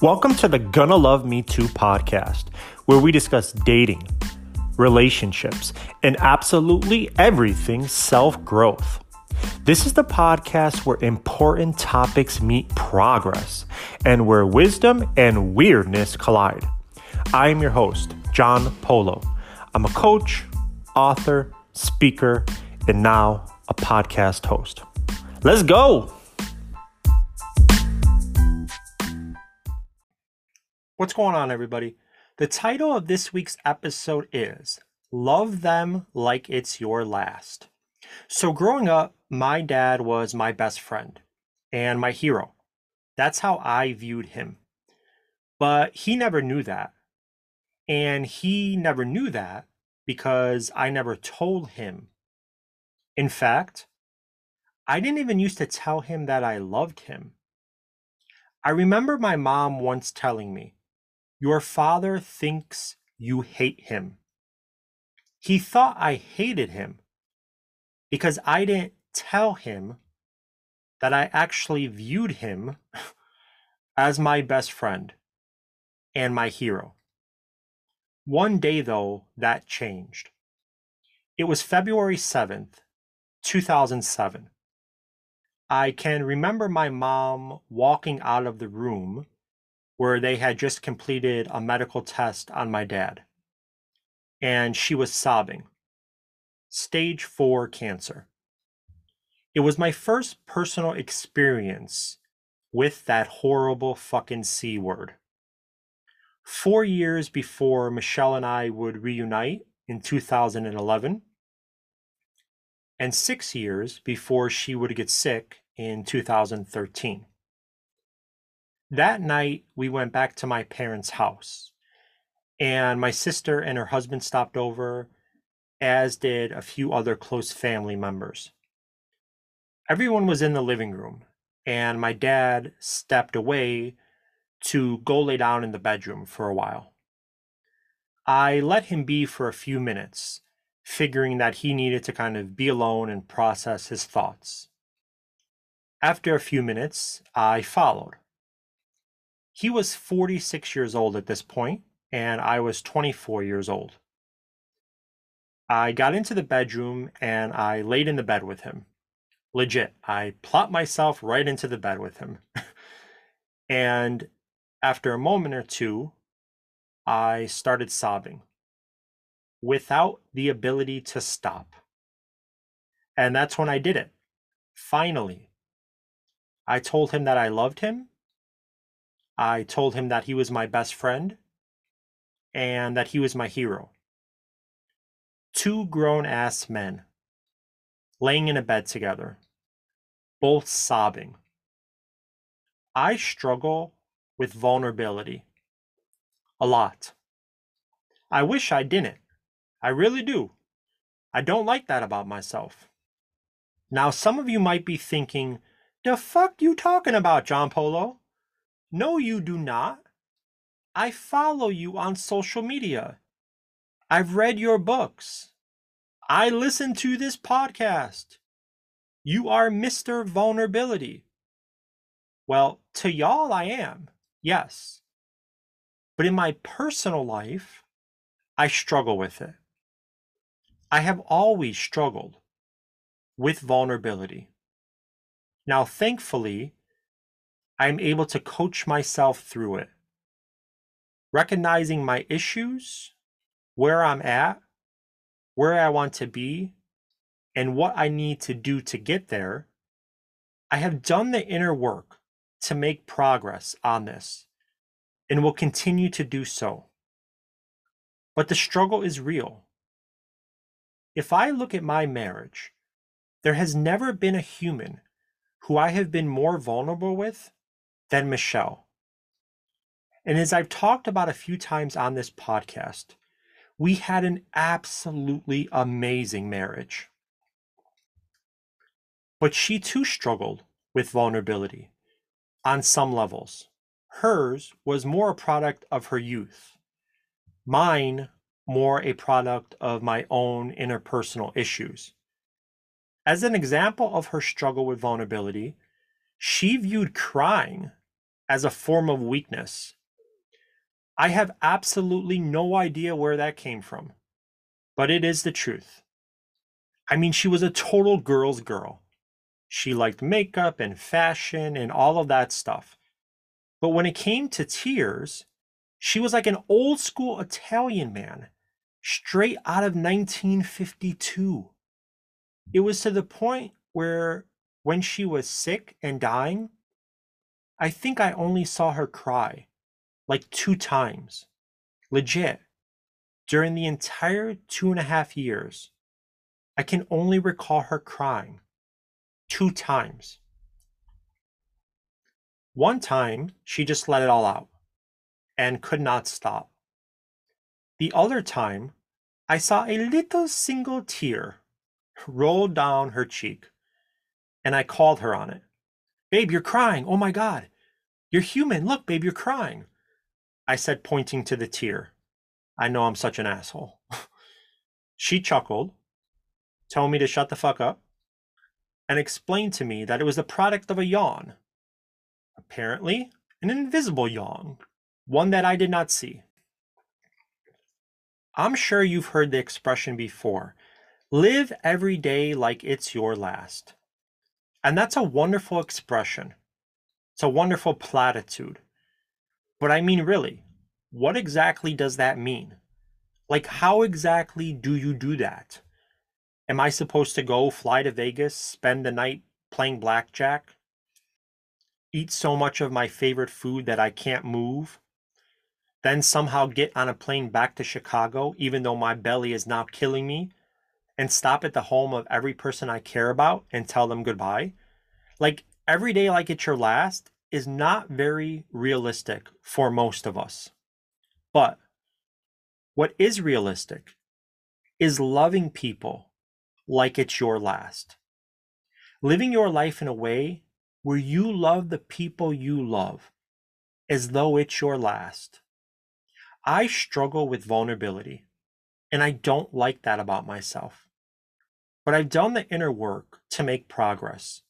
Welcome to the Gonna Love Me Too podcast, where we discuss dating, relationships, and absolutely everything self growth. This is the podcast where important topics meet progress and where wisdom and weirdness collide. I am your host, John Polo. I'm a coach, author, speaker, and now a podcast host. Let's go! What's going on, everybody? The title of this week's episode is Love Them Like It's Your Last. So, growing up, my dad was my best friend and my hero. That's how I viewed him. But he never knew that. And he never knew that because I never told him. In fact, I didn't even used to tell him that I loved him. I remember my mom once telling me, your father thinks you hate him. He thought I hated him because I didn't tell him that I actually viewed him as my best friend and my hero. One day, though, that changed. It was February 7th, 2007. I can remember my mom walking out of the room where they had just completed a medical test on my dad. And she was sobbing. Stage four cancer. It was my first personal experience with that horrible fucking C word. Four years before Michelle and I would reunite in 2011, and six years before she would get sick in 2013. That night, we went back to my parents' house, and my sister and her husband stopped over, as did a few other close family members. Everyone was in the living room, and my dad stepped away to go lay down in the bedroom for a while. I let him be for a few minutes, figuring that he needed to kind of be alone and process his thoughts. After a few minutes, I followed. He was 46 years old at this point, and I was 24 years old. I got into the bedroom and I laid in the bed with him. Legit, I plopped myself right into the bed with him. and after a moment or two, I started sobbing without the ability to stop. And that's when I did it. Finally, I told him that I loved him I told him that he was my best friend and that he was my hero. Two grown ass men laying in a bed together, both sobbing. I struggle with vulnerability a lot. I wish I didn't. I really do. I don't like that about myself. Now, some of you might be thinking, the fuck you talking about, John Polo? No, you do not. I follow you on social media. I've read your books. I listen to this podcast. You are Mr. Vulnerability. Well, to y'all, I am, yes. But in my personal life, I struggle with it. I have always struggled with vulnerability. Now, thankfully, I'm able to coach myself through it. Recognizing my issues, where I'm at, where I want to be, and what I need to do to get there, I have done the inner work to make progress on this and will continue to do so. But the struggle is real. If I look at my marriage, there has never been a human who I have been more vulnerable with than Michelle. And as I've talked about a few times on this podcast, we had an absolutely amazing marriage. But she too struggled with vulnerability on some levels. Hers was more a product of her youth, mine, more a product of my own interpersonal issues. As an example of her struggle with vulnerability, she viewed crying as a form of weakness. I have absolutely no idea where that came from, but it is the truth. I mean, she was a total girl's girl. She liked makeup and fashion and all of that stuff. But when it came to tears, she was like an old school Italian man, straight out of 1952. It was to the point where when she was sick and dying, I think I only saw her cry like two times. Legit. During the entire two and a half years, I can only recall her crying two times. One time, she just let it all out and could not stop. The other time, I saw a little single tear roll down her cheek, and I called her on it. Babe, you're crying. Oh my God. You're human. Look, babe, you're crying. I said, pointing to the tear. I know I'm such an asshole. she chuckled, told me to shut the fuck up, and explained to me that it was the product of a yawn. Apparently, an invisible yawn, one that I did not see. I'm sure you've heard the expression before live every day like it's your last. And that's a wonderful expression. It's a wonderful platitude. But I mean, really, what exactly does that mean? Like, how exactly do you do that? Am I supposed to go fly to Vegas, spend the night playing blackjack, eat so much of my favorite food that I can't move, then somehow get on a plane back to Chicago, even though my belly is now killing me, and stop at the home of every person I care about and tell them goodbye? Like, every day like it's your last is not very realistic for most of us. But what is realistic is loving people like it's your last. Living your life in a way where you love the people you love as though it's your last. I struggle with vulnerability, and I don't like that about myself. But I've done the inner work to make progress.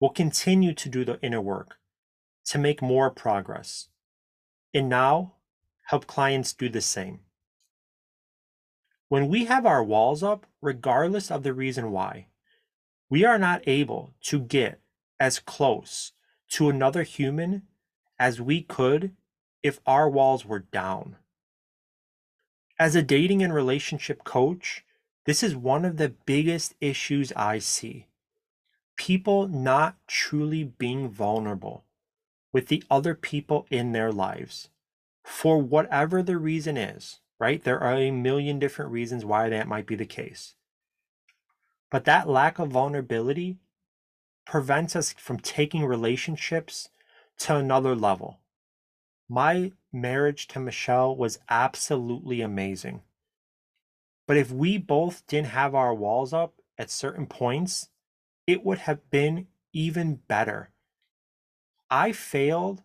We'll continue to do the inner work to make more progress. And now, help clients do the same. When we have our walls up, regardless of the reason why, we are not able to get as close to another human as we could if our walls were down. As a dating and relationship coach, this is one of the biggest issues I see. People not truly being vulnerable with the other people in their lives for whatever the reason is, right? There are a million different reasons why that might be the case. But that lack of vulnerability prevents us from taking relationships to another level. My marriage to Michelle was absolutely amazing. But if we both didn't have our walls up at certain points, it would have been even better. I failed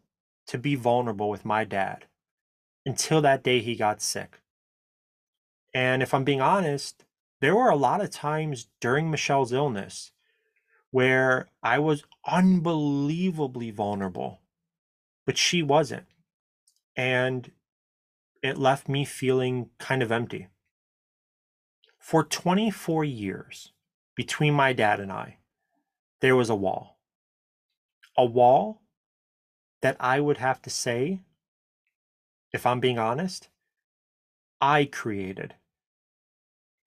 to be vulnerable with my dad until that day he got sick. And if I'm being honest, there were a lot of times during Michelle's illness where I was unbelievably vulnerable, but she wasn't. And it left me feeling kind of empty. For 24 years between my dad and I, there was a wall. A wall that I would have to say, if I'm being honest, I created.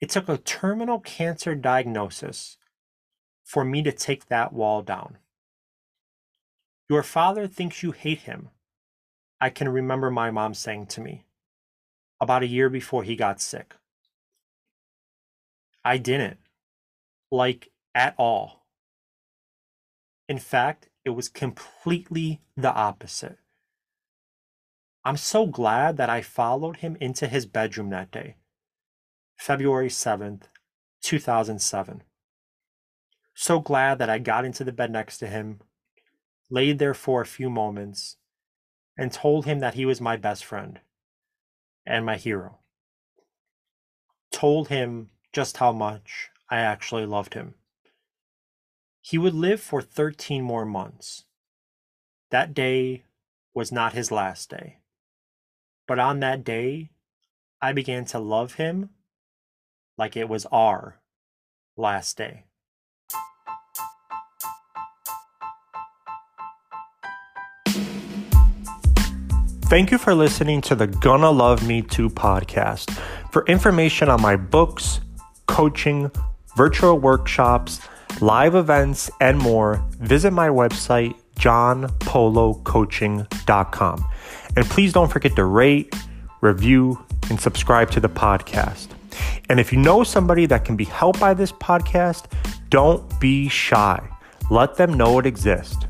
It took a terminal cancer diagnosis for me to take that wall down. Your father thinks you hate him. I can remember my mom saying to me about a year before he got sick. I didn't, like at all. In fact, it was completely the opposite. I'm so glad that I followed him into his bedroom that day, February 7th, 2007. So glad that I got into the bed next to him, laid there for a few moments, and told him that he was my best friend and my hero. Told him just how much I actually loved him. He would live for 13 more months. That day was not his last day. But on that day, I began to love him like it was our last day. Thank you for listening to the Gonna Love Me Too podcast. For information on my books, coaching, virtual workshops, live events, and more, visit my website, johnpolocoaching.com. And please don't forget to rate, review, and subscribe to the podcast. And if you know somebody that can be helped by this podcast, don't be shy. Let them know it exists.